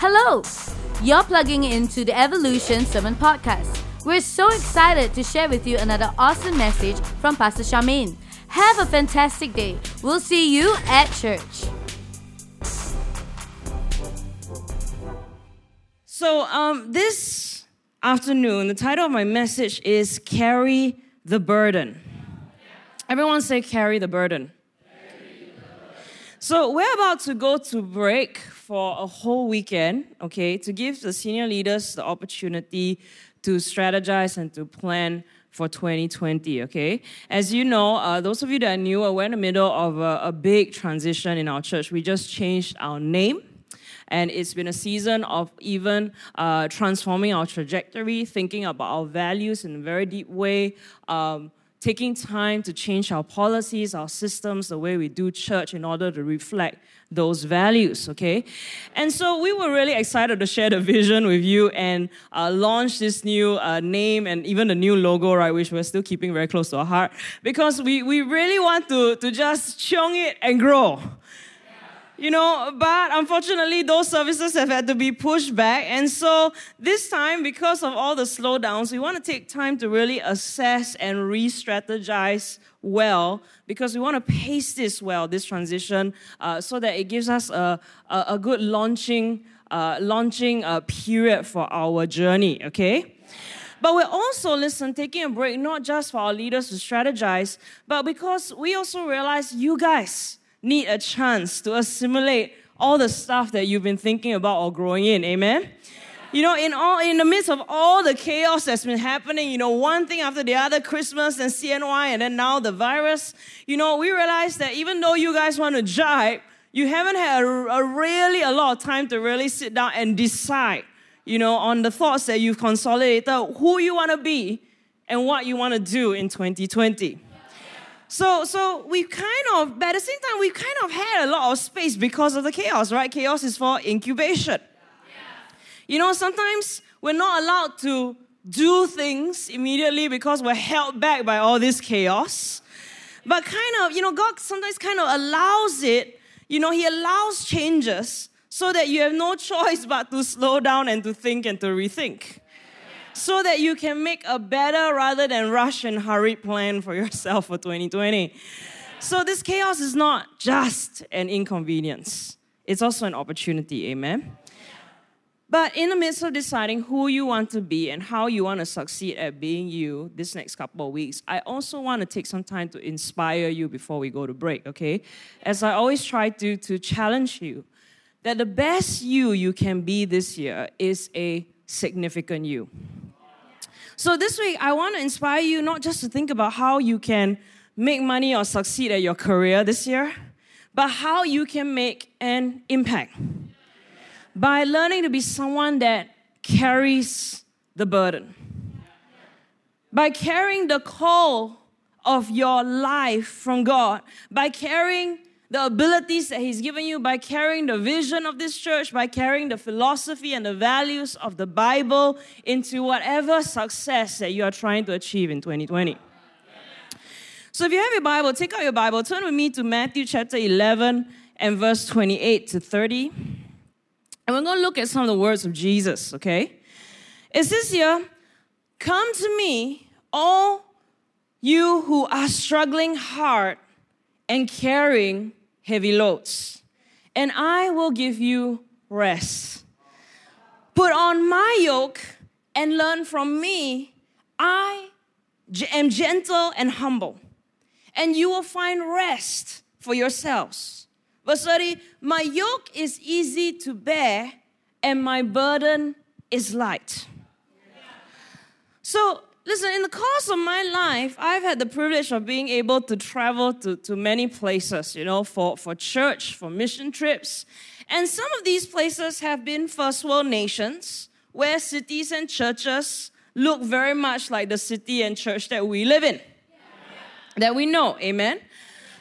Hello! You're plugging into the Evolution Sermon Podcast. We're so excited to share with you another awesome message from Pastor Charmaine. Have a fantastic day. We'll see you at church. So, um, this afternoon, the title of my message is Carry the Burden. Everyone say, Carry the burden. So, we're about to go to break for a whole weekend, okay, to give the senior leaders the opportunity to strategize and to plan for 2020, okay? As you know, uh, those of you that are new, we're in the middle of a, a big transition in our church. We just changed our name and it's been a season of even uh, transforming our trajectory, thinking about our values in a very deep way, um, taking time to change our policies, our systems, the way we do church in order to reflect those values, okay? And so we were really excited to share the vision with you and uh, launch this new uh, name and even the new logo, right, which we're still keeping very close to our heart because we, we really want to, to just chung it and grow you know, but unfortunately, those services have had to be pushed back. And so, this time, because of all the slowdowns, we want to take time to really assess and re strategize well because we want to pace this well, this transition, uh, so that it gives us a, a, a good launching, uh, launching uh, period for our journey, okay? But we're also, listen, taking a break, not just for our leaders to strategize, but because we also realize you guys, need a chance to assimilate all the stuff that you've been thinking about or growing in. Amen? You know, in all in the midst of all the chaos that's been happening, you know, one thing after the other, Christmas and CNY, and then now the virus, you know, we realize that even though you guys want to jive, you haven't had a, a really a lot of time to really sit down and decide, you know, on the thoughts that you've consolidated, who you want to be and what you want to do in 2020. So, so we kind of, but at the same time, we kind of had a lot of space because of the chaos, right? Chaos is for incubation. You know, sometimes we're not allowed to do things immediately because we're held back by all this chaos. But kind of, you know, God sometimes kind of allows it, you know, He allows changes so that you have no choice but to slow down and to think and to rethink so that you can make a better rather than rush and hurry plan for yourself for 2020. So this chaos is not just an inconvenience. It's also an opportunity, amen. But in the midst of deciding who you want to be and how you want to succeed at being you this next couple of weeks, I also want to take some time to inspire you before we go to break, okay? As I always try to, to challenge you that the best you you can be this year is a significant you. So this week, I want to inspire you not just to think about how you can make money or succeed at your career this year, but how you can make an impact by learning to be someone that carries the burden. By carrying the call of your life from God, by carrying the abilities that He's given you by carrying the vision of this church, by carrying the philosophy and the values of the Bible into whatever success that you are trying to achieve in 2020. So if you have your Bible, take out your Bible, turn with me to Matthew chapter 11 and verse 28 to 30. And we're going to look at some of the words of Jesus, okay? It says here, Come to me, all you who are struggling hard and carrying heavy loads, and I will give you rest. Put on my yoke and learn from me. I am gentle and humble, and you will find rest for yourselves. Verse 30 My yoke is easy to bear, and my burden is light. So, Listen, in the course of my life, I've had the privilege of being able to travel to, to many places, you know, for, for church, for mission trips. And some of these places have been first world nations where cities and churches look very much like the city and church that we live in, yeah. that we know. Amen.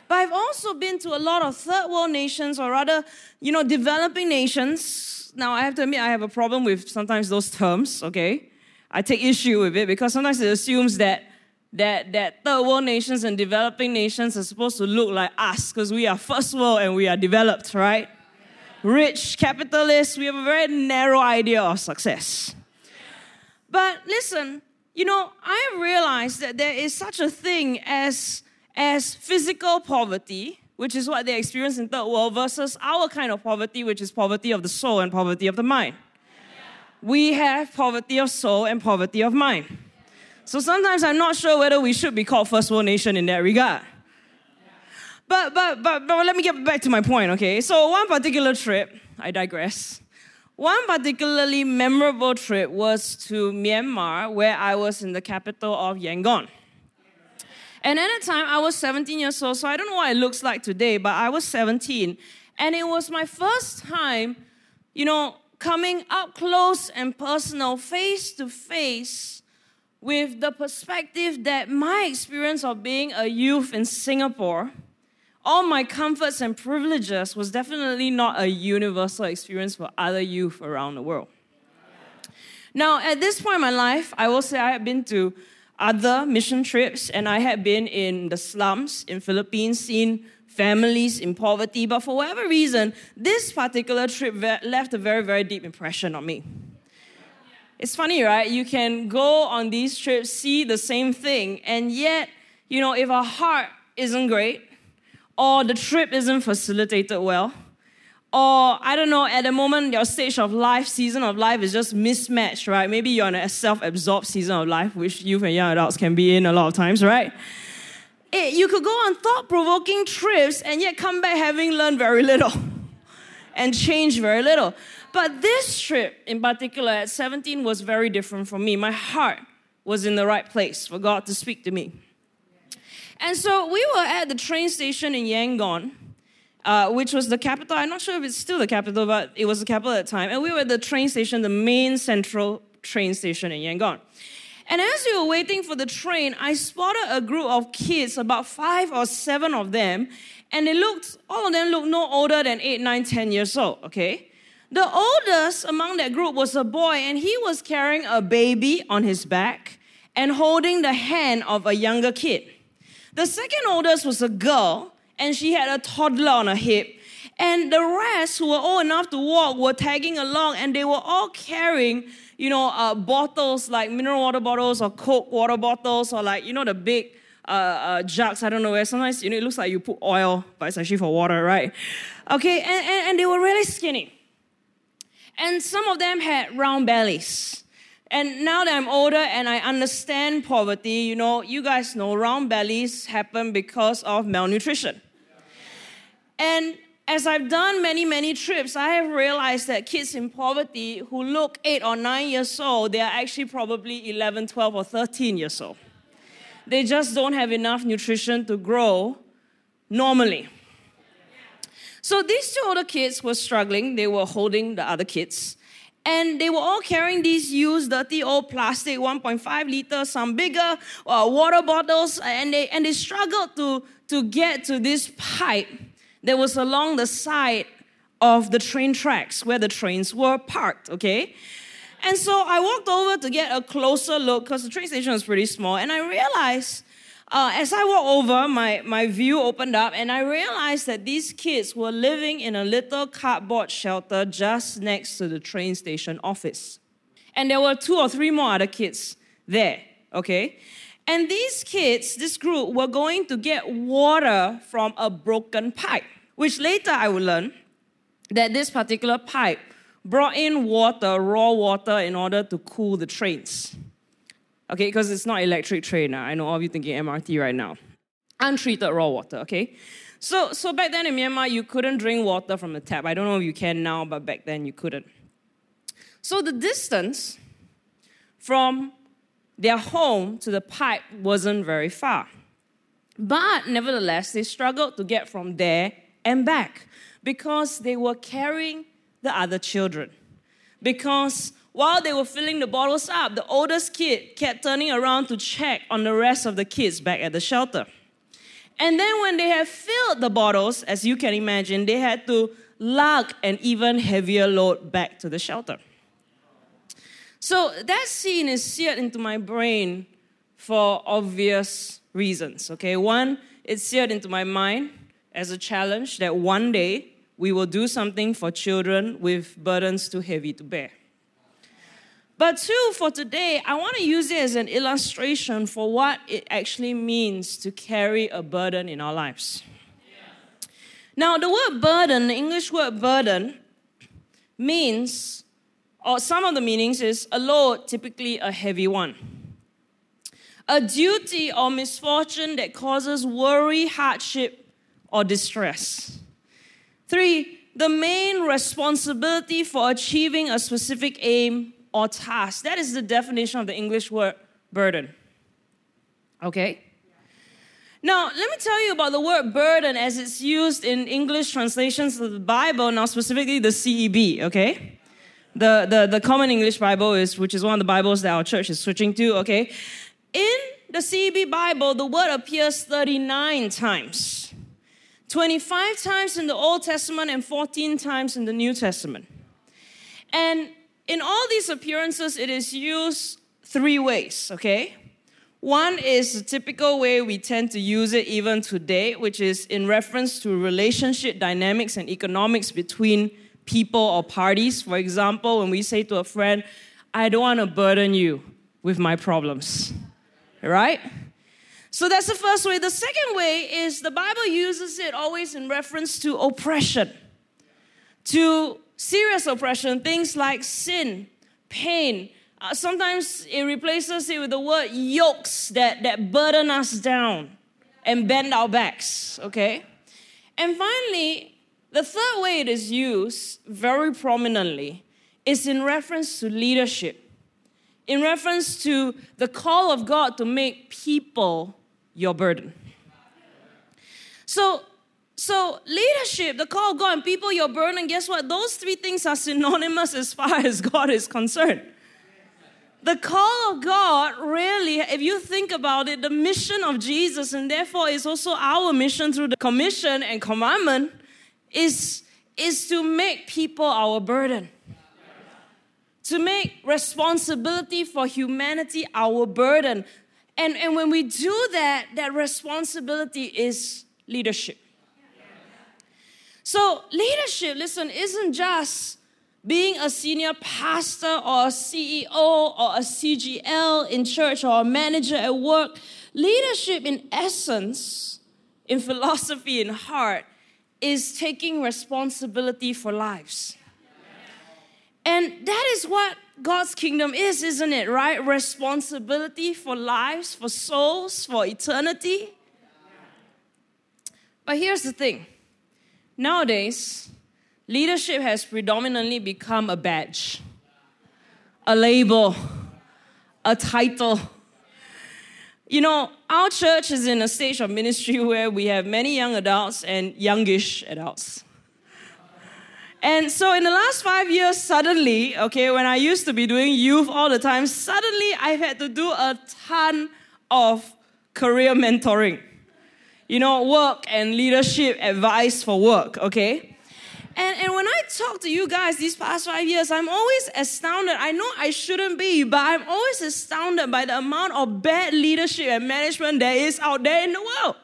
But I've also been to a lot of third world nations, or rather, you know, developing nations. Now, I have to admit, I have a problem with sometimes those terms, okay? I take issue with it because sometimes it assumes that that that third world nations and developing nations are supposed to look like us because we are first world and we are developed, right? rich capitalists, we have a very narrow idea of success. But listen, you know, I have realized that there is such a thing as, as physical poverty, which is what they experience in third world, versus our kind of poverty, which is poverty of the soul and poverty of the mind. We have poverty of soul and poverty of mind. So sometimes I'm not sure whether we should be called first world nation in that regard. But, but, but, but let me get back to my point, okay? So, one particular trip, I digress. One particularly memorable trip was to Myanmar, where I was in the capital of Yangon. And at the time, I was 17 years old, so I don't know what it looks like today, but I was 17. And it was my first time, you know, coming up close and personal, face to face, with the perspective that my experience of being a youth in Singapore all my comforts and privileges was definitely not a universal experience for other youth around the world. Now, at this point in my life, I will say I have been to other mission trips and I had been in the slums in Philippines, seen families in poverty, but for whatever reason, this particular trip left a very, very deep impression on me. It's funny, right? You can go on these trips, see the same thing, and yet, you know, if our heart isn't great, or the trip isn't facilitated well, or I don't know, at the moment your stage of life, season of life is just mismatched, right? Maybe you're in a self absorbed season of life, which youth and young adults can be in a lot of times, right? It, you could go on thought provoking trips and yet come back having learned very little and changed very little. But this trip in particular at 17 was very different for me. My heart was in the right place for God to speak to me. And so we were at the train station in Yangon, uh, which was the capital. I'm not sure if it's still the capital, but it was the capital at the time. And we were at the train station, the main central train station in Yangon. And as we were waiting for the train, I spotted a group of kids, about five or seven of them, and they looked, all of them looked no older than eight, nine, ten years old, okay? The oldest among that group was a boy, and he was carrying a baby on his back and holding the hand of a younger kid. The second oldest was a girl, and she had a toddler on her hip. And the rest, who were old enough to walk, were tagging along, and they were all carrying, you know, uh, bottles like mineral water bottles or Coke water bottles or like, you know, the big uh, uh, jugs. I don't know where. Sometimes, you know, it looks like you put oil, but it's actually for water, right? Okay, and, and, and they were really skinny. And some of them had round bellies. And now that I'm older and I understand poverty, you know, you guys know round bellies happen because of malnutrition. And as I've done many, many trips, I have realized that kids in poverty who look eight or nine years old, they are actually probably 11, 12, or 13 years old. They just don't have enough nutrition to grow normally. So these two older kids were struggling. They were holding the other kids. And they were all carrying these used, dirty old plastic, 1.5 liter, some bigger uh, water bottles, and they, and they struggled to, to get to this pipe that was along the side of the train tracks where the trains were parked, okay? And so I walked over to get a closer look because the train station was pretty small, and I realized uh, as I walked over, my, my view opened up, and I realized that these kids were living in a little cardboard shelter just next to the train station office. And there were two or three more other kids there, okay? And these kids, this group, were going to get water from a broken pipe, which later I would learn that this particular pipe brought in water, raw water, in order to cool the trains. Okay, because it's not electric train. now. I know all of you thinking MRT right now. Untreated raw water, okay? So, so back then in Myanmar, you couldn't drink water from the tap. I don't know if you can now, but back then you couldn't. So the distance from their home to the pipe wasn't very far. But nevertheless, they struggled to get from there and back because they were carrying the other children. Because while they were filling the bottles up, the oldest kid kept turning around to check on the rest of the kids back at the shelter. And then when they had filled the bottles, as you can imagine, they had to lug an even heavier load back to the shelter. So that scene is seared into my brain for obvious reasons. Okay, one, it's seared into my mind as a challenge that one day we will do something for children with burdens too heavy to bear. But two, for today, I want to use it as an illustration for what it actually means to carry a burden in our lives. Now, the word burden, the English word burden, means, or some of the meanings is a load, typically a heavy one. A duty or misfortune that causes worry, hardship, or distress. Three, the main responsibility for achieving a specific aim or task. That is the definition of the English word burden. Okay? Now, let me tell you about the word burden as it's used in English translations of the Bible, now specifically the CEB, okay? The, the, the Common English Bible is, which is one of the Bibles that our church is switching to, okay? In the CEB Bible, the word appears 39 times. 25 times in the Old Testament and 14 times in the New Testament. And in all these appearances, it is used three ways, okay? One is the typical way we tend to use it even today, which is in reference to relationship dynamics and economics between people or parties. For example, when we say to a friend, I don't want to burden you with my problems, right? So that's the first way. The second way is the Bible uses it always in reference to oppression, to serious oppression, things like sin, pain. Uh, sometimes it replaces it with the word yokes that, that burden us down and bend our backs, okay? And finally, the third way it is used very prominently is in reference to leadership, in reference to the call of God to make people your burden. So, so, leadership, the call of God, and people, your burden, guess what? Those three things are synonymous as far as God is concerned. The call of God, really, if you think about it, the mission of Jesus, and therefore is also our mission through the commission and commandment, is, is to make people our burden. To make responsibility for humanity our burden. And, and when we do that, that responsibility is leadership. So, leadership, listen, isn't just being a senior pastor or a CEO or a CGL in church or a manager at work. Leadership, in essence, in philosophy, in heart, is taking responsibility for lives. And that is what God's kingdom is, isn't it, right? Responsibility for lives, for souls, for eternity. But here's the thing Nowadays, leadership has predominantly become a badge, a label, a title. You know, our church is in a stage of ministry where we have many young adults and youngish adults. And so in the last five years, suddenly, okay, when I used to be doing youth all the time, suddenly I've had to do a ton of career mentoring you know, work and leadership advice for work, okay? And, and when I talk to you guys these past five years, I'm always astounded. I know I shouldn't be, but I'm always astounded by the amount of bad leadership and management there is out there in the world.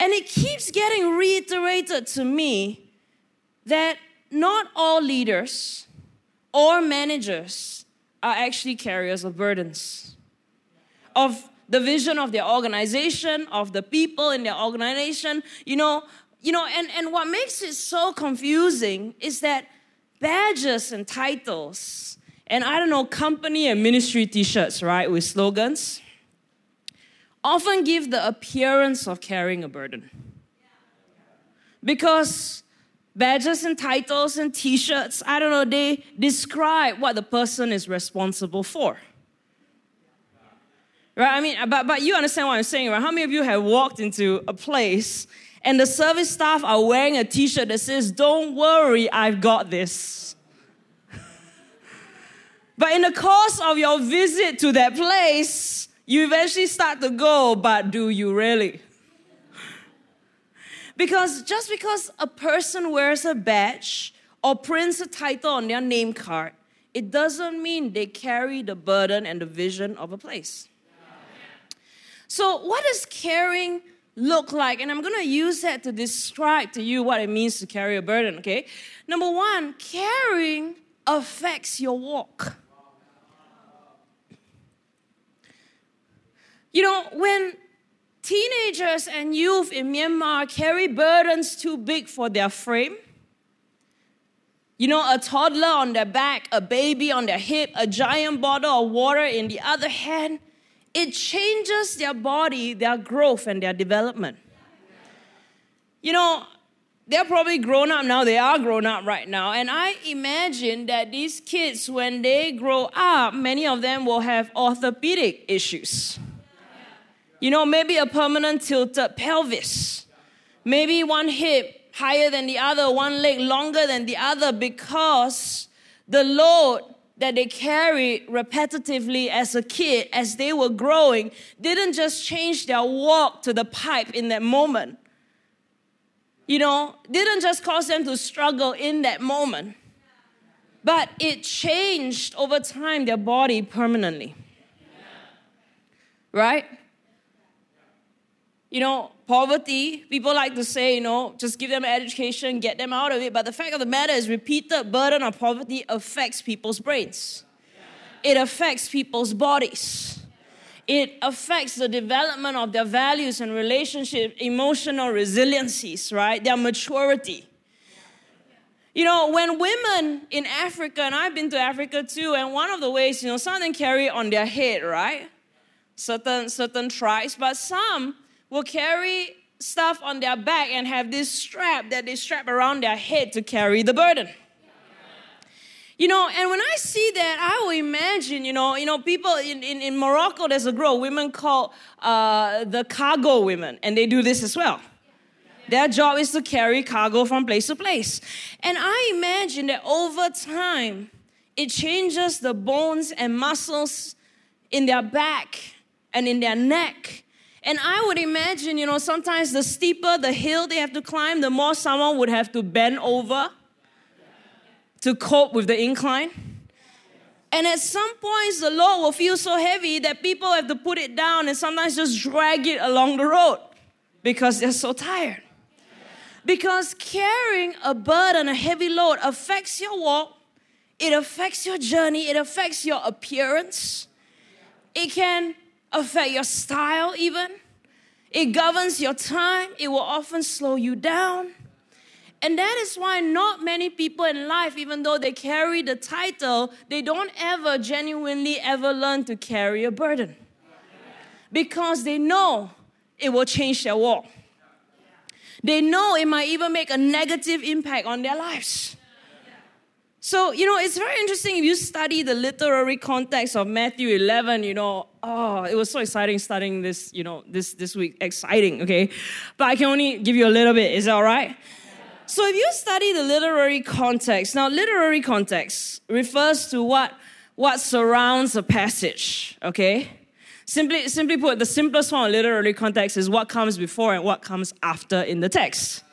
And it keeps getting reiterated to me that not all leaders or managers are actually carriers of burdens, of the vision of their organization, of the people in their organization, you know, you know, and, and what makes it so confusing is that badges and titles and I don't know, company and ministry t-shirts, right, with slogans, often give the appearance of carrying a burden. Because badges and titles and t-shirts, I don't know, they describe what the person is responsible for. Right? I mean, but, but you understand what I'm saying, right? How many of you have walked into a place and the service staff are wearing a t shirt that says, Don't worry, I've got this. but in the course of your visit to that place, you eventually start to go, But do you really? Because just because a person wears a badge or prints a title on their name card, it doesn't mean they carry the burden and the vision of a place. So, what does carrying look like? And I'm going to use that to describe to you what it means to carry a burden, okay? Number one, carrying affects your walk. You know, when teenagers and youth in Myanmar carry burdens too big for their frame, you know, a toddler on their back, a baby on their hip, a giant bottle of water in the other hand, it changes their body, their growth, and their development. You know, they're probably grown up now, they are grown up right now. And I imagine that these kids, when they grow up, many of them will have orthopedic issues. You know, maybe a permanent tilted pelvis, maybe one hip higher than the other, one leg longer than the other, because the load that they carried repetitively as a kid, as they were growing, didn't just change their walk to the pipe in that moment. You know, didn't just cause them to struggle in that moment, but it changed over time their body permanently. Right? You know, poverty, people like to say, you know, just give them education, get them out of it. But the fact of the matter is, repeated burden of poverty affects people's brains, it affects people's bodies. It affects the development of their values and relationship, emotional resiliencies, right? Their maturity. You know, when women in Africa, and I've been to Africa too, and one of the ways, you know, some of them carry on their head, right? Certain certain tribes, but some will carry stuff on their back and have this strap that they strap around their head to carry the burden. You know, and when I see that, I will imagine, you know, you know, people in, in, in Morocco, there's a group, women called uh, the cargo women, and they do this as well. Their job is to carry cargo from place to place. And I imagine that over time, it changes the bones and muscles in their back and in their neck and I would imagine, you know, sometimes the steeper the hill they have to climb, the more someone would have to bend over to cope with the incline. And at some points, the load will feel so heavy that people have to put it down and sometimes just drag it along the road because they're so tired. Because carrying a burden, a heavy load, affects your walk, it affects your journey, it affects your appearance. It can affect your style, even. It governs your time, it will often slow you down. And that is why not many people in life, even though they carry the title, they don't ever genuinely ever learn to carry a burden. Because they know it will change their walk. They know it might even make a negative impact on their lives. So, you know, it's very interesting if you study the literary context of Matthew 11, you know, oh, it was so exciting studying this, you know, this, this week. Exciting, okay? But I can only give you a little bit. Is that all right? So if you study the literary context, now literary context refers to what, what surrounds a passage, okay? Simply, simply put, the simplest form of literary context is what comes before and what comes after in the text.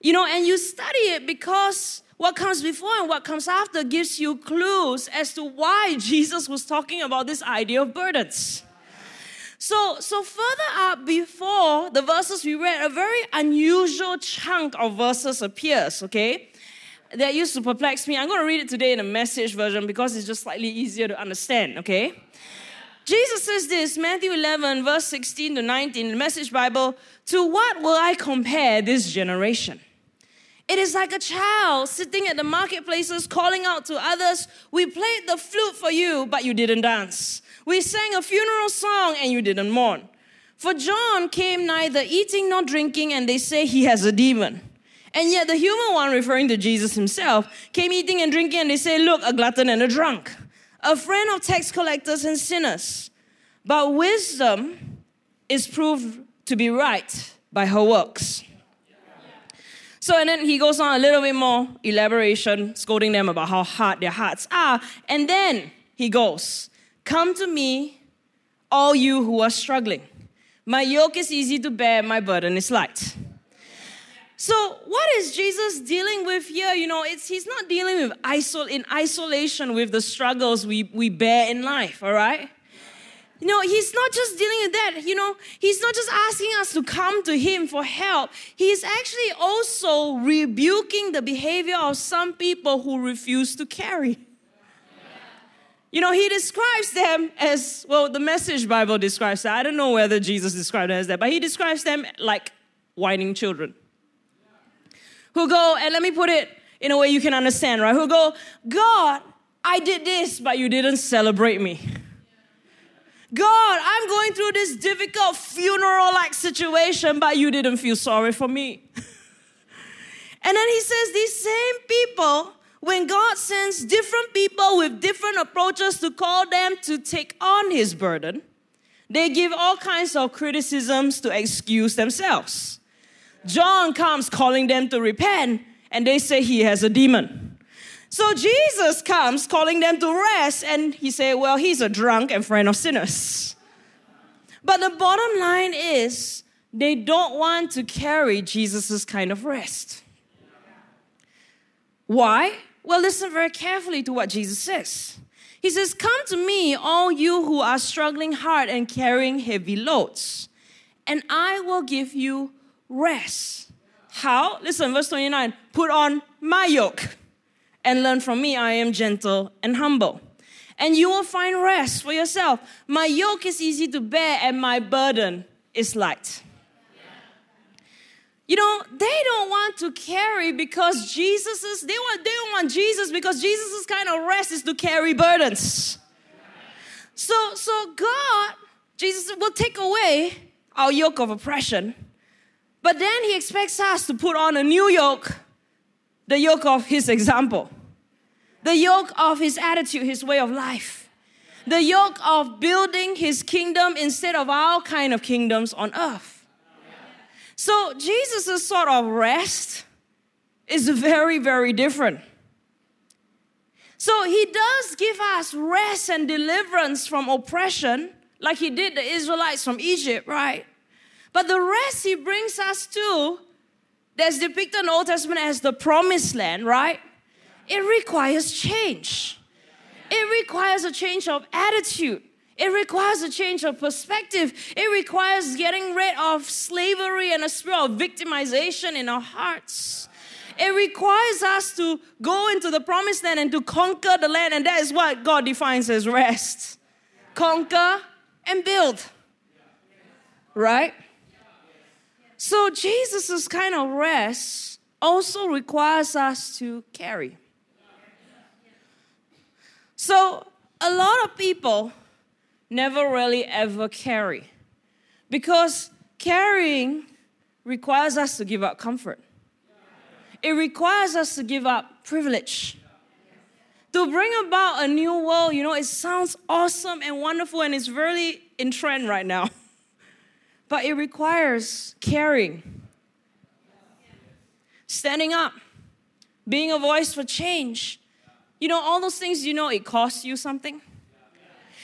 You know, and you study it because what comes before and what comes after gives you clues as to why Jesus was talking about this idea of burdens. So, so further up before the verses we read, a very unusual chunk of verses appears, okay? That used to perplex me. I'm going to read it today in a message version because it's just slightly easier to understand, okay? Jesus says this, Matthew 11, verse 16 to 19, the Message Bible, to what will I compare this generation? It is like a child sitting at the marketplaces calling out to others, We played the flute for you, but you didn't dance. We sang a funeral song and you didn't mourn. For John came neither eating nor drinking, and they say he has a demon. And yet the human one, referring to Jesus himself, came eating and drinking, and they say, Look, a glutton and a drunk, a friend of tax collectors and sinners. But wisdom is proved to be right by her works. So, and then he goes on a little bit more elaboration, scolding them about how hard their hearts are. And then he goes, Come to me, all you who are struggling. My yoke is easy to bear, my burden is light. So, what is Jesus dealing with here? You know, it's he's not dealing with isol- in isolation with the struggles we, we bear in life, all right? You know, he's not just dealing with that. You know, he's not just asking us to come to him for help. He's actually also rebuking the behavior of some people who refuse to carry. You know, he describes them as, well, the message Bible describes that. I don't know whether Jesus described them as that, but he describes them like whining children. Who go, and let me put it in a way you can understand, right? Who go, God, I did this, but you didn't celebrate me. God, I'm going through this difficult funeral like situation, but you didn't feel sorry for me. and then he says, These same people, when God sends different people with different approaches to call them to take on his burden, they give all kinds of criticisms to excuse themselves. John comes calling them to repent, and they say he has a demon. So Jesus comes calling them to rest, and he say, "Well, he's a drunk and friend of sinners." But the bottom line is, they don't want to carry Jesus' kind of rest. Why? Well, listen very carefully to what Jesus says. He says, Come to me, all you who are struggling hard and carrying heavy loads, and I will give you rest. How? Listen, verse 29 Put on my yoke and learn from me. I am gentle and humble. And you will find rest for yourself. My yoke is easy to bear, and my burden is light. You know, they don't want to carry because Jesus is, they, want, they don't want Jesus because Jesus' kind of rest is to carry burdens. So, so God, Jesus will take away our yoke of oppression, but then He expects us to put on a new yoke the yoke of his example, the yoke of his attitude, his way of life, the yoke of building his kingdom instead of our kind of kingdoms on earth. So Jesus' sort of rest is very, very different. So he does give us rest and deliverance from oppression, like he did the Israelites from Egypt, right? But the rest he brings us to that's depicted in the Old Testament as the promised land, right? It requires change. It requires a change of attitude. It requires a change of perspective. It requires getting rid of slavery and a spirit of victimization in our hearts. It requires us to go into the promised land and to conquer the land, and that is what God defines as rest. Conquer and build. Right? So Jesus' kind of rest also requires us to carry. So a lot of people never really ever carry because carrying requires us to give up comfort. It requires us to give up privilege. To bring about a new world, you know, it sounds awesome and wonderful and it's really in trend right now. but it requires caring, standing up, being a voice for change. You know, all those things, you know, it costs you something.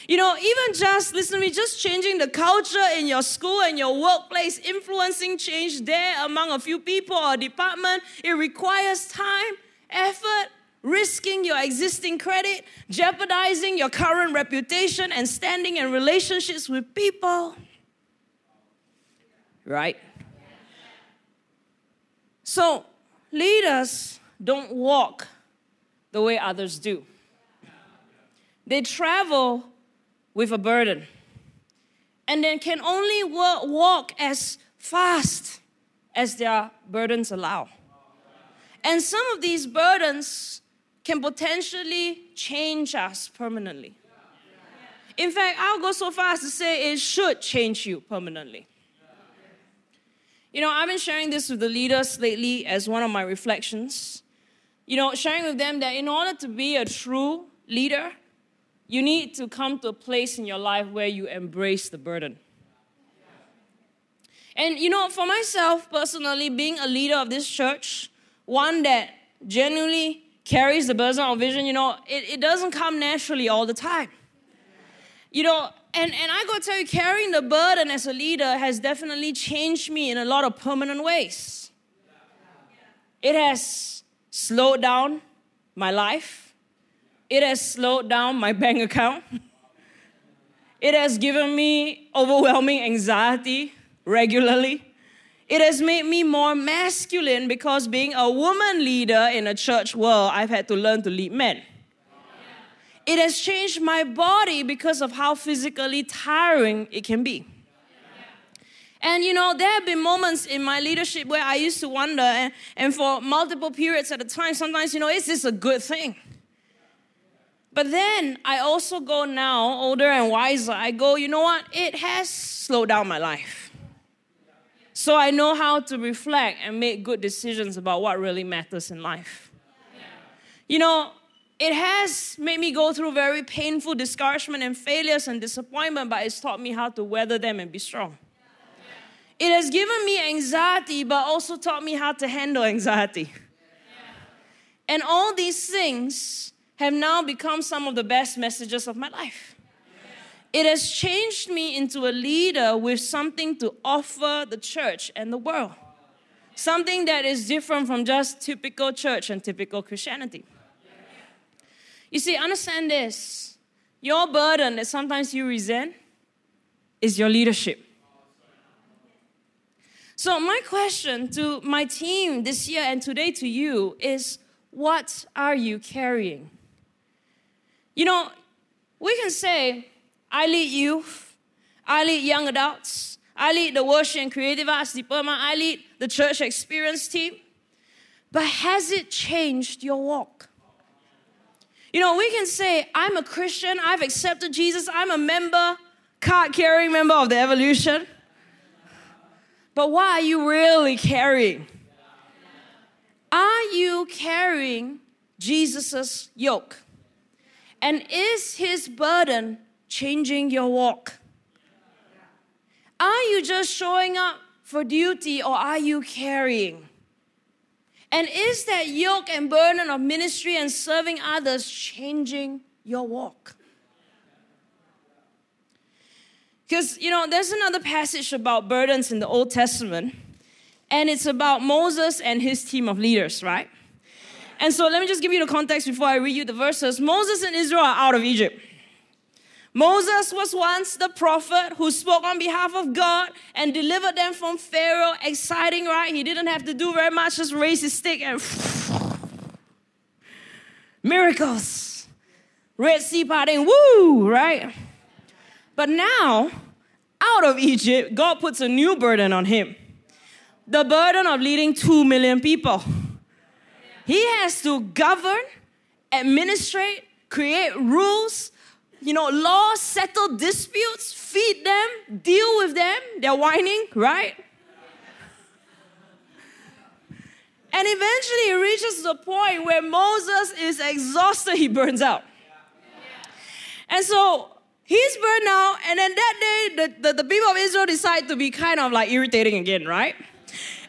You know, even just, listen to me, just changing the culture in your school and your workplace, influencing change there among a few people or department, it requires time, effort, risking your existing credit, jeopardizing your current reputation, and standing in relationships with people right? So, leaders don't walk the way others do. They travel with a burden and then can only walk as fast as their burdens allow. And some of these burdens can potentially change us permanently. In fact, I'll go so far as to say it should change you permanently. You know, I've been sharing this with the leaders lately as one of my reflections. You know, sharing with them that in order to be a true leader, you need to come to a place in your life where you embrace the burden. And you know, for myself personally, being a leader of this church, one that genuinely carries the burden of vision, you know, it, it doesn't come naturally all the time. You know, and, and I gotta tell you, carrying the burden as a leader has definitely changed me in a lot of permanent ways. It has slowed down my life, it has slowed down my bank account, It has given me overwhelming anxiety regularly. It has made me more masculine because being a woman leader in a church world, I've had to learn to lead men. It has changed my body because of how physically tiring it can be. And you know, there have been moments in my leadership where I used to wonder, and, and for multiple periods at a time, sometimes, you know, is this a good thing? But then I also go now, older and wiser, I go, you know what? It has slowed down my life. So I know how to reflect and make good decisions about what really matters in life. You know, it has made me go through very painful discouragement and failures and disappointment, but it's taught me how to weather them and be strong. It has given me anxiety, but also taught me how to handle anxiety. And all these things have now become some of the best messages of my life. It has changed me into a leader with something to offer the church and the world. Something that is different from just typical church and typical Christianity. You see, understand this. Your burden that sometimes you resent is your leadership. So, my question to my team this year and today to you is what are you carrying? You know, we can say, I lead youth, I lead young adults, I lead the worship and creative arts department, I lead the church experience team. But has it changed your walk? You know, we can say, I'm a Christian, I've accepted Jesus, I'm a member, card carrying member of the evolution. But what are you really carrying? Are you carrying Jesus' yoke? And is his burden changing your walk? Are you just showing up for duty or are you carrying? And is that yoke and burden of ministry and serving others changing your walk? Because, you know, there's another passage about burdens in the Old Testament, and it's about Moses and his team of leaders, right? And so let me just give you the context before I read you the verses. Moses and Israel are out of Egypt. Moses was once the prophet who spoke on behalf of God and delivered them from Pharaoh. Exciting, right? He didn't have to do very much, just raise his stick and miracles. Red Sea parting, woo, right? But now, out of Egypt, God puts a new burden on him the burden of leading two million people. He has to govern, administrate, create rules, you know, laws, settle disputes, feed them, deal with them. They're whining, right? And eventually he reaches the point where Moses is exhausted, he burns out. And so he's burned out, and then that day, the, the, the, people of Israel decide to be kind of like irritating again, right?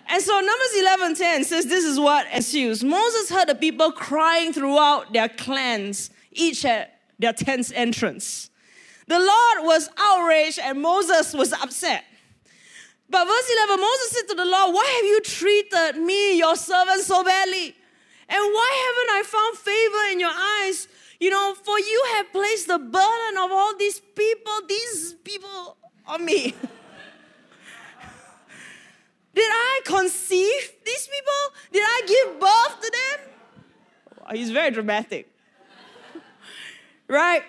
And so Numbers 11:10 says this is what ensues. Moses heard the people crying throughout their clans, each at their tent's entrance. The Lord was outraged and Moses was upset. But verse 11, Moses said to the Lord, Why have you treated me, your servant, so badly? And why haven't I found favor in your eyes? You know, for you have placed the burden of all these people, these people on me. Did I conceive these people? Did I give birth to them? He's very dramatic. Right?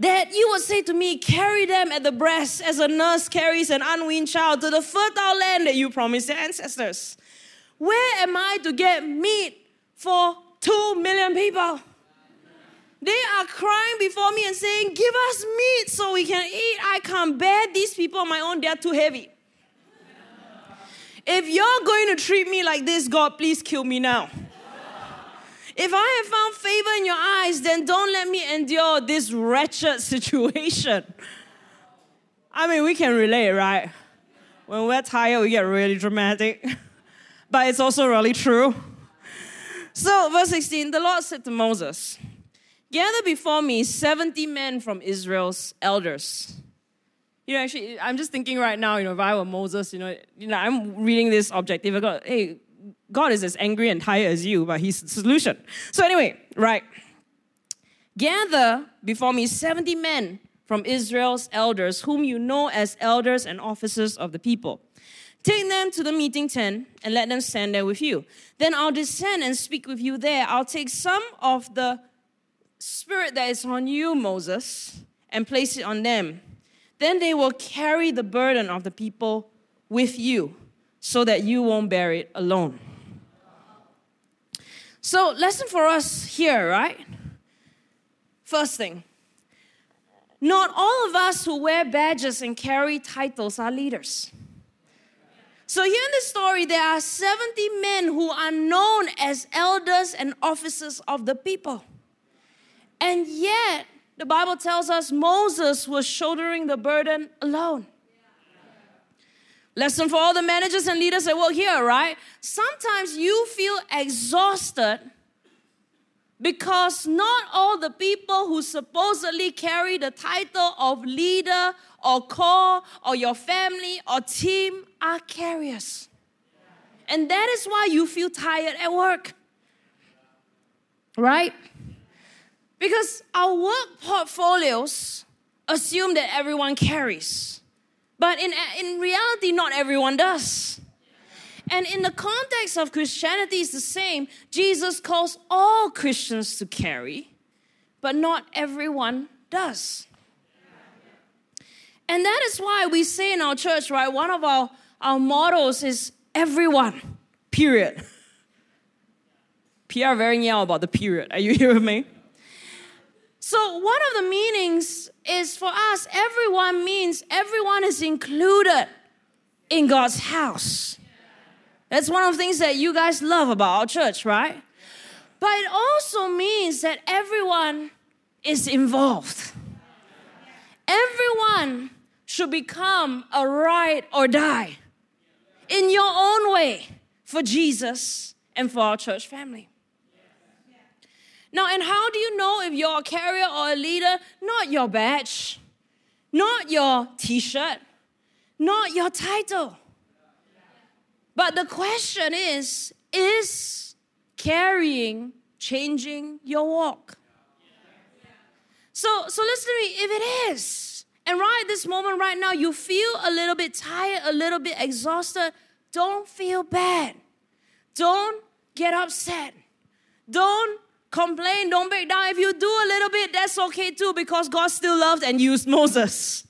That you would say to me, carry them at the breast as a nurse carries an unweaned child to the fertile land that you promised their ancestors. Where am I to get meat for two million people? They are crying before me and saying, Give us meat so we can eat. I can't bear these people on my own, they're too heavy. If you're going to treat me like this, God, please kill me now. If I have found favor in your eyes, then don't let me endure this wretched situation. I mean, we can relate, right? When we're tired, we get really dramatic. but it's also really true. So, verse 16 the Lord said to Moses, Gather before me 70 men from Israel's elders. You know, actually, I'm just thinking right now, you know, if I were Moses, you know, you know, I'm reading this objective. I go, hey, God is as angry and tired as you, but He's the solution. So anyway, right. Gather before me 70 men from Israel's elders, whom you know as elders and officers of the people. Take them to the meeting tent and let them stand there with you. Then I'll descend and speak with you there. I'll take some of the spirit that is on you, Moses, and place it on them. Then they will carry the burden of the people with you so that you won't bear it alone. So, lesson for us here, right? First thing, not all of us who wear badges and carry titles are leaders. So, here in this story, there are 70 men who are known as elders and officers of the people. And yet, the Bible tells us Moses was shouldering the burden alone. Lesson for all the managers and leaders that work here, right? Sometimes you feel exhausted because not all the people who supposedly carry the title of leader or core or your family or team are carriers. And that is why you feel tired at work. Right? Because our work portfolios assume that everyone carries. But in, in reality, not everyone does. And in the context of Christianity, it's the same. Jesus calls all Christians to carry, but not everyone does. And that is why we say in our church, right, one of our, our mottos is everyone, period. PR very yell about the period. Are you here with me? So, one of the meanings is for us, everyone means everyone is included in God's house. That's one of the things that you guys love about our church, right? But it also means that everyone is involved. Everyone should become a ride or die in your own way for Jesus and for our church family. Now, and how do you know if you're a carrier or a leader? Not your badge, not your t shirt, not your title. But the question is is carrying changing your walk? So, so listen to me, if it is, and right at this moment, right now, you feel a little bit tired, a little bit exhausted, don't feel bad. Don't get upset. Don't complain, don't break down. If you do a little bit, that's okay too, because God still loved and used Moses.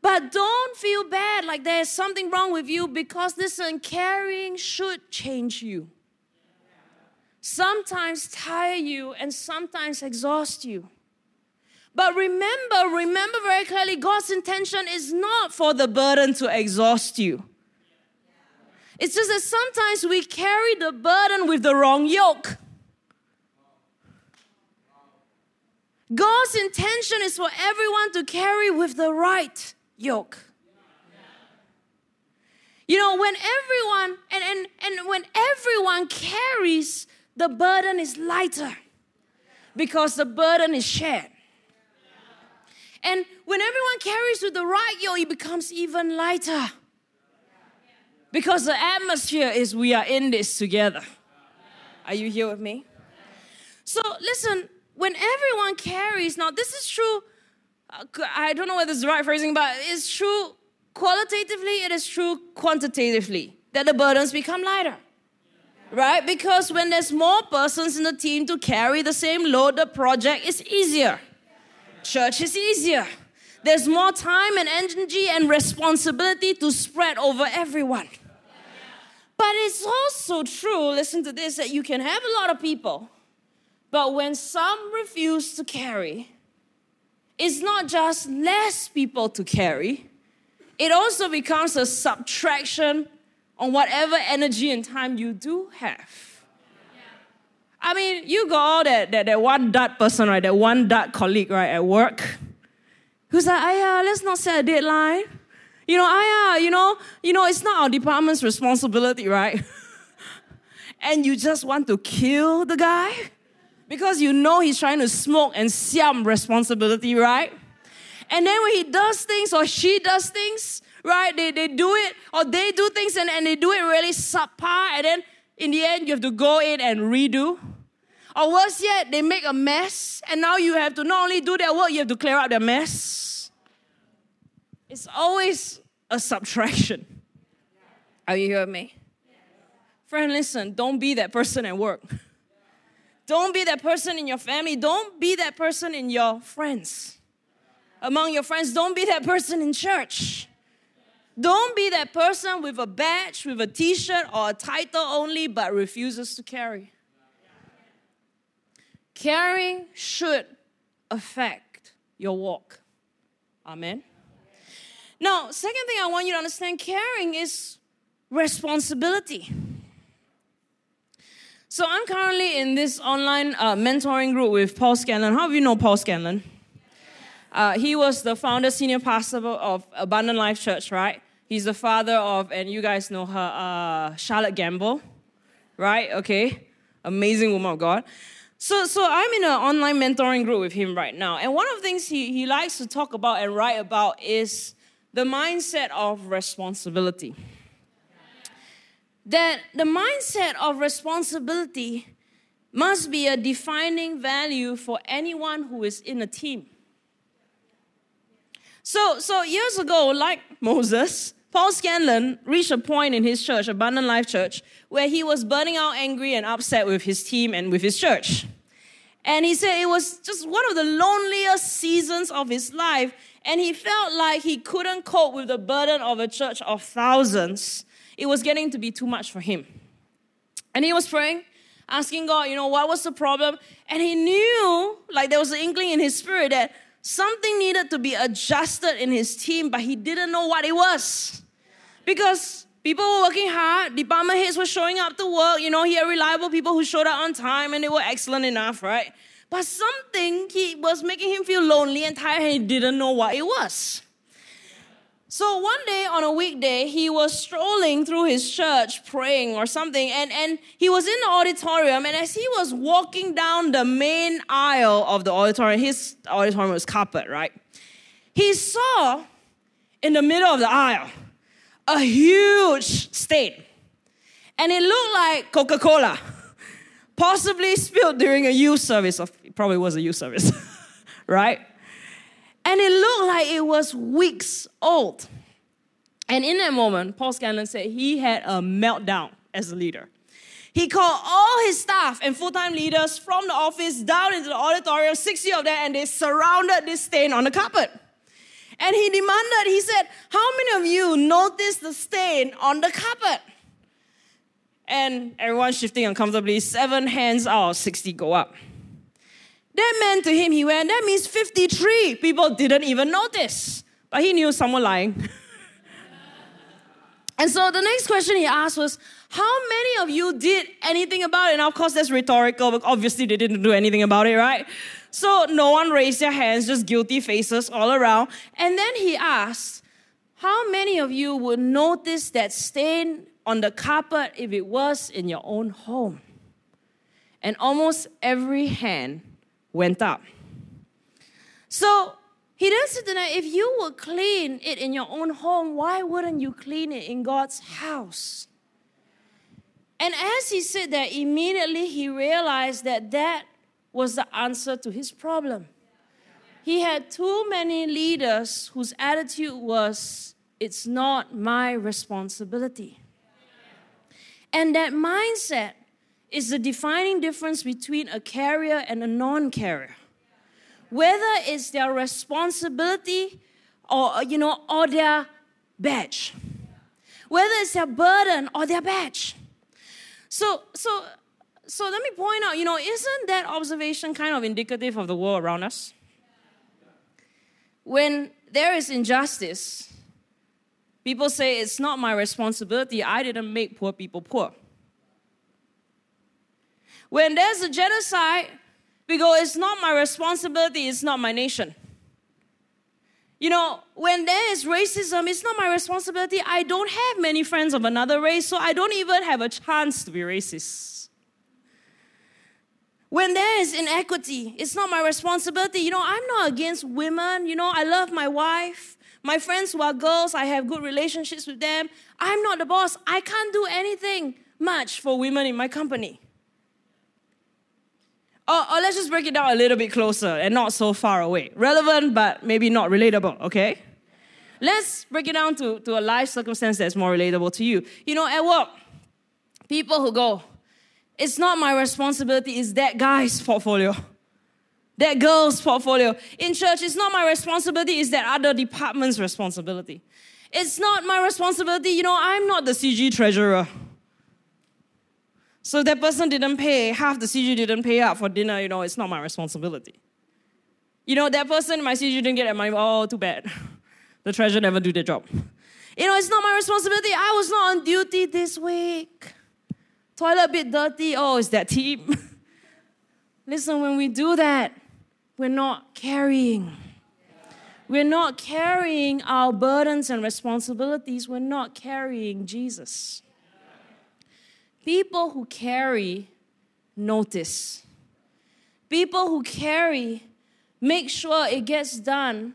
But don't feel bad like there's something wrong with you because listen, carrying should change you. Sometimes tire you and sometimes exhaust you. But remember, remember very clearly God's intention is not for the burden to exhaust you. It's just that sometimes we carry the burden with the wrong yoke. God's intention is for everyone to carry with the right yoke. You know, when everyone and, and, and when everyone carries, the burden is lighter because the burden is shared. And when everyone carries with the right yoke, it becomes even lighter. Because the atmosphere is we are in this together. Are you here with me? So listen, when everyone carries, now this is true, uh, I don't know whether is the right phrasing, but it's true qualitatively, it is true quantitatively that the burdens become lighter. Right? Because when there's more persons in the team to carry the same load, the project is easier. Church is easier. There's more time and energy and responsibility to spread over everyone. But it's also true, listen to this, that you can have a lot of people but when some refuse to carry, it's not just less people to carry, it also becomes a subtraction on whatever energy and time you do have. I mean, you got all that, that, that one dot person, right? That one dot colleague, right, at work, who's like, yeah, let's not set a deadline. You know, yeah, you know, you know, it's not our department's responsibility, right? and you just want to kill the guy because you know he's trying to smoke and siam responsibility, right? And then when he does things or she does things, right, they, they do it or they do things and, and they do it really subpar, and then in the end you have to go in and redo. Or worse yet, they make a mess, and now you have to not only do their work, you have to clear up their mess. It's always a subtraction. Are you hearing me? Friend, listen, don't be that person at work. Don't be that person in your family. Don't be that person in your friends. Among your friends, don't be that person in church. Don't be that person with a badge, with a t shirt, or a title only, but refuses to carry. Caring should affect your walk. Amen. Now, second thing I want you to understand caring is responsibility. So I'm currently in this online uh, mentoring group with Paul Scanlon. How do you know Paul Scanlon? Uh, he was the founder, senior pastor of Abundant Life Church, right? He's the father of, and you guys know her, uh, Charlotte Gambill, right? Okay, amazing woman of God. So, so I'm in an online mentoring group with him right now, and one of the things he, he likes to talk about and write about is the mindset of responsibility that the mindset of responsibility must be a defining value for anyone who is in a team. So, so years ago, like Moses, Paul Scanlon reached a point in his church, Abundant Life Church, where he was burning out angry and upset with his team and with his church. And he said it was just one of the loneliest seasons of his life, and he felt like he couldn't cope with the burden of a church of thousands it was getting to be too much for him. And he was praying, asking God, you know, what was the problem? And he knew, like there was an inkling in his spirit that something needed to be adjusted in his team, but he didn't know what it was. Because people were working hard, the department heads were showing up to work, you know, he had reliable people who showed up on time and they were excellent enough, right? But something he was making him feel lonely and tired and he didn't know what it was. So one day on a weekday, he was strolling through his church praying or something, and, and he was in the auditorium. And as he was walking down the main aisle of the auditorium, his auditorium was carpet, right? He saw in the middle of the aisle a huge stain. And it looked like Coca Cola, possibly spilled during a youth service. Of, it probably was a youth service, right? And it looked like it was weeks old. And in that moment, Paul Scanlon said he had a meltdown as a leader. He called all his staff and full time leaders from the office down into the auditorium, 60 of them, and they surrounded this stain on the carpet. And he demanded, he said, How many of you noticed the stain on the carpet? And everyone shifting uncomfortably, seven hands out, 60 go up. That meant to him, he went, that means 53 people didn't even notice. But he knew someone lying. and so the next question he asked was, how many of you did anything about it? And of course, that's rhetorical, but obviously they didn't do anything about it, right? So no one raised their hands, just guilty faces all around. And then he asked, how many of you would notice that stain on the carpet if it was in your own home? And almost every hand went up. So he then said them, if you would clean it in your own home, why wouldn't you clean it in God's house? And as he said that, immediately he realized that that was the answer to his problem. He had too many leaders whose attitude was, it's not my responsibility. And that mindset is the defining difference between a carrier and a non carrier. Whether it's their responsibility or, you know, or their badge. Whether it's their burden or their badge. So, so, so let me point out, you know, isn't that observation kind of indicative of the world around us? When there is injustice, people say it's not my responsibility, I didn't make poor people poor. When there's a genocide, we go, it's not my responsibility, it's not my nation. You know, when there is racism, it's not my responsibility. I don't have many friends of another race, so I don't even have a chance to be racist. When there is inequity, it's not my responsibility. You know, I'm not against women. You know, I love my wife. My friends who are girls, I have good relationships with them. I'm not the boss. I can't do anything much for women in my company. Or, or let's just break it down a little bit closer and not so far away. Relevant, but maybe not relatable, okay? Let's break it down to, to a life circumstance that's more relatable to you. You know, at work, people who go, it's not my responsibility, it's that guy's portfolio. That girl's portfolio. In church, it's not my responsibility, it's that other department's responsibility. It's not my responsibility, you know, I'm not the CG treasurer. So that person didn't pay, half the CG didn't pay up for dinner, you know, it's not my responsibility. You know, that person, my CG didn't get that money, oh, too bad. The treasurer never do their job. You know, it's not my responsibility. I was not on duty this week. Toilet bit dirty, oh, it's that team. Listen, when we do that, we're not carrying. We're not carrying our burdens and responsibilities. We're not carrying Jesus. People who carry notice. People who carry make sure it gets done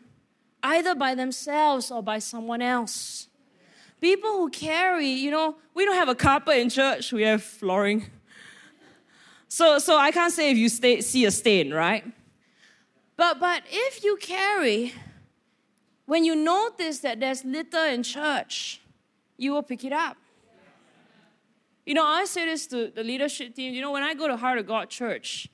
either by themselves or by someone else. People who carry, you know, we don't have a carpet in church, we have flooring. So, so I can't say if you stay, see a stain, right? But, but if you carry, when you notice that there's litter in church, you will pick it up. You know, I say this to the leadership team. You know, when I go to Heart of God Church,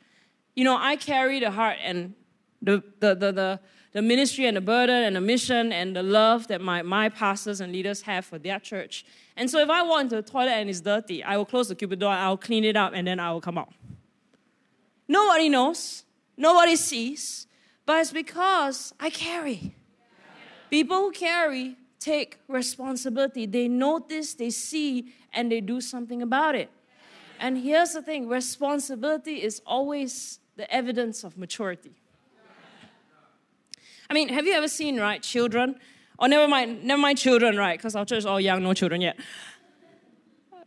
you know, I carry the heart and the, the, the, the, the ministry and the burden and the mission and the love that my, my pastors and leaders have for their church. And so if I walk into the toilet and it's dirty, I will close the cubicle door, I'll clean it up, and then I will come out. Nobody knows, nobody sees, but it's because I carry. People who carry take responsibility. They notice, they see, and they do something about it. And here's the thing responsibility is always the evidence of maturity. I mean, have you ever seen, right, children? Or oh, never mind, never mind children, right? Because our church is all young, no children yet.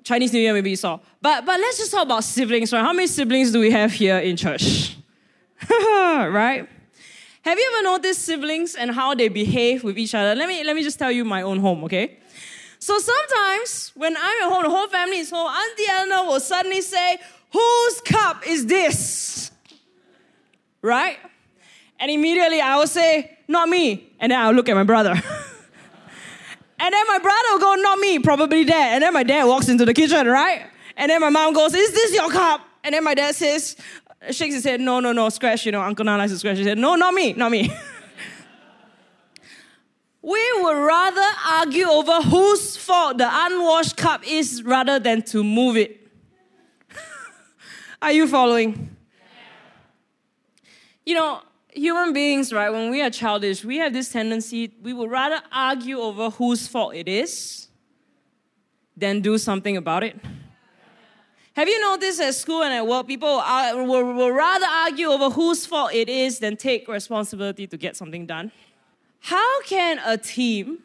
Chinese New Year, maybe you saw. But, but let's just talk about siblings, right? How many siblings do we have here in church? right? Have you ever noticed siblings and how they behave with each other? Let me, let me just tell you my own home, okay? So sometimes when I'm at home, the whole family is home, Auntie Eleanor will suddenly say, Whose cup is this? Right? And immediately I will say, Not me. And then I'll look at my brother. and then my brother will go, Not me, probably dad. And then my dad walks into the kitchen, right? And then my mom goes, Is this your cup? And then my dad says, shakes his head, No, no, no, scratch, you know, Uncle Nana to scratch his head. No, not me, not me. We would rather argue over whose fault the unwashed cup is rather than to move it. Are you following? You know, human beings, right, when we are childish, we have this tendency, we would rather argue over whose fault it is than do something about it. Have you noticed at school and at work, people are, will, will rather argue over whose fault it is than take responsibility to get something done? How can a team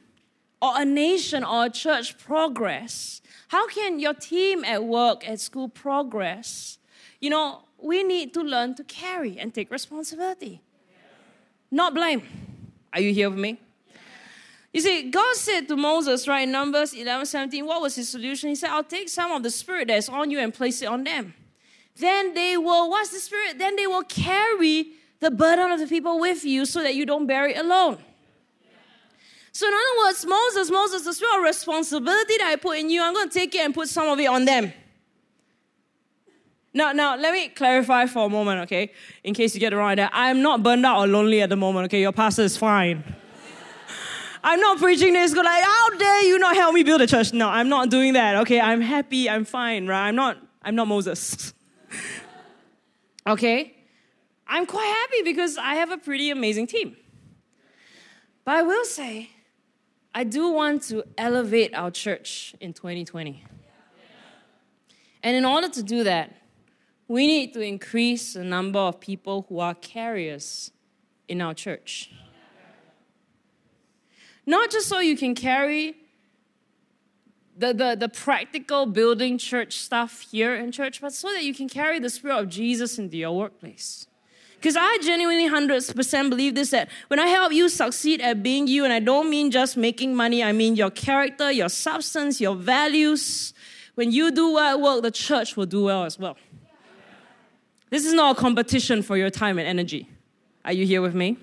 or a nation or a church progress? How can your team at work, at school progress? You know, we need to learn to carry and take responsibility, not blame. Are you here with me? You see, God said to Moses, right, Numbers 11 17, what was his solution? He said, I'll take some of the spirit that's on you and place it on them. Then they will, what's the spirit? Then they will carry the burden of the people with you so that you don't bear it alone. So, in other words, Moses, Moses, the spirit of responsibility that I put in you, I'm going to take it and put some of it on them. Now, now, let me clarify for a moment, okay? In case you get wrong, that I'm not burned out or lonely at the moment, okay? Your pastor is fine. I'm not preaching this, go like, how dare you not help me build a church? No, I'm not doing that, okay? I'm happy, I'm fine, right? I'm not, I'm not Moses. okay? I'm quite happy because I have a pretty amazing team. But I will say, I do want to elevate our church in 2020. And in order to do that, we need to increase the number of people who are carriers in our church. Not just so you can carry the, the, the practical building church stuff here in church, but so that you can carry the Spirit of Jesus into your workplace. Because I genuinely 100% believe this that when I help you succeed at being you, and I don't mean just making money, I mean your character, your substance, your values. When you do well at work, the church will do well as well. This is not a competition for your time and energy. Are you here with me?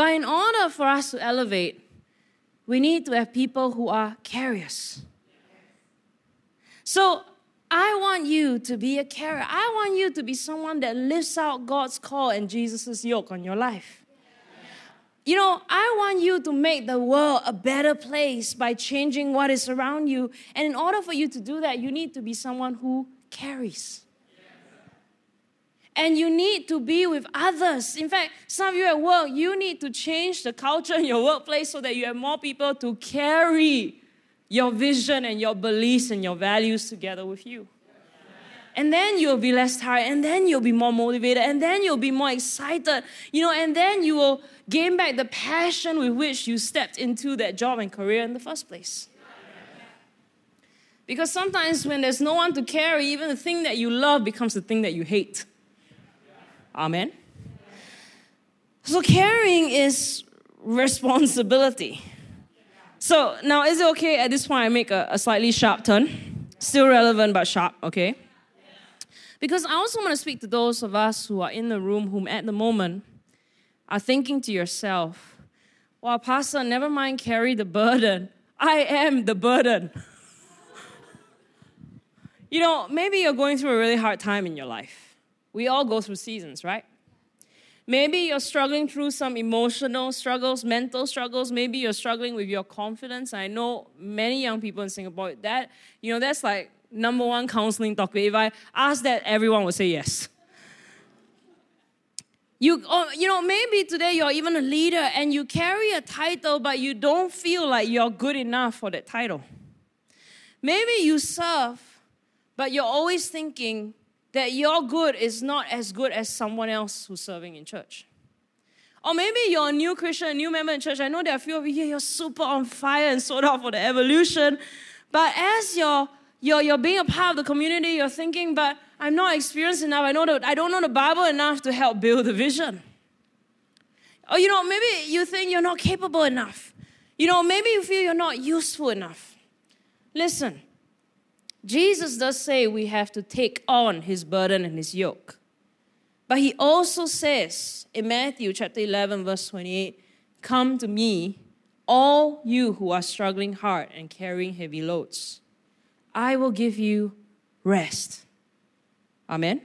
But in order for us to elevate, we need to have people who are carriers. So I want you to be a carrier. I want you to be someone that lifts out God's call and Jesus' yoke on your life. You know, I want you to make the world a better place by changing what is around you. And in order for you to do that, you need to be someone who carries. And you need to be with others. In fact, some of you at work, you need to change the culture in your workplace so that you have more people to carry your vision and your beliefs and your values together with you. And then you'll be less tired, and then you'll be more motivated, and then you'll be more excited, you know, and then you will gain back the passion with which you stepped into that job and career in the first place. Because sometimes when there's no one to carry, even the thing that you love becomes the thing that you hate. Amen. So carrying is responsibility. So now, is it okay at this point I make a, a slightly sharp turn? Still relevant, but sharp, okay? Because I also want to speak to those of us who are in the room whom at the moment are thinking to yourself, well, Pastor, never mind carry the burden. I am the burden. you know, maybe you're going through a really hard time in your life. We all go through seasons, right? Maybe you're struggling through some emotional struggles, mental struggles. Maybe you're struggling with your confidence. I know many young people in Singapore that, you know, that's like number one counseling topic. If I ask that, everyone would say yes. You, or, oh, you know, maybe today you're even a leader and you carry a title, but you don't feel like you're good enough for that title. Maybe you serve, but you're always thinking, that your good is not as good as someone else who's serving in church. Or maybe you're a new Christian, a new member in church. I know there are a few of you here, you're super on fire and sold out for the evolution. But as you're, you're, you're being a part of the community, you're thinking, but I'm not experienced enough. I, know the, I don't know the Bible enough to help build the vision. Or, you know, maybe you think you're not capable enough. You know, maybe you feel you're not useful enough. Listen, Jesus does say we have to take on his burden and his yoke. But he also says in Matthew chapter 11, verse 28, Come to me, all you who are struggling hard and carrying heavy loads. I will give you rest. Amen.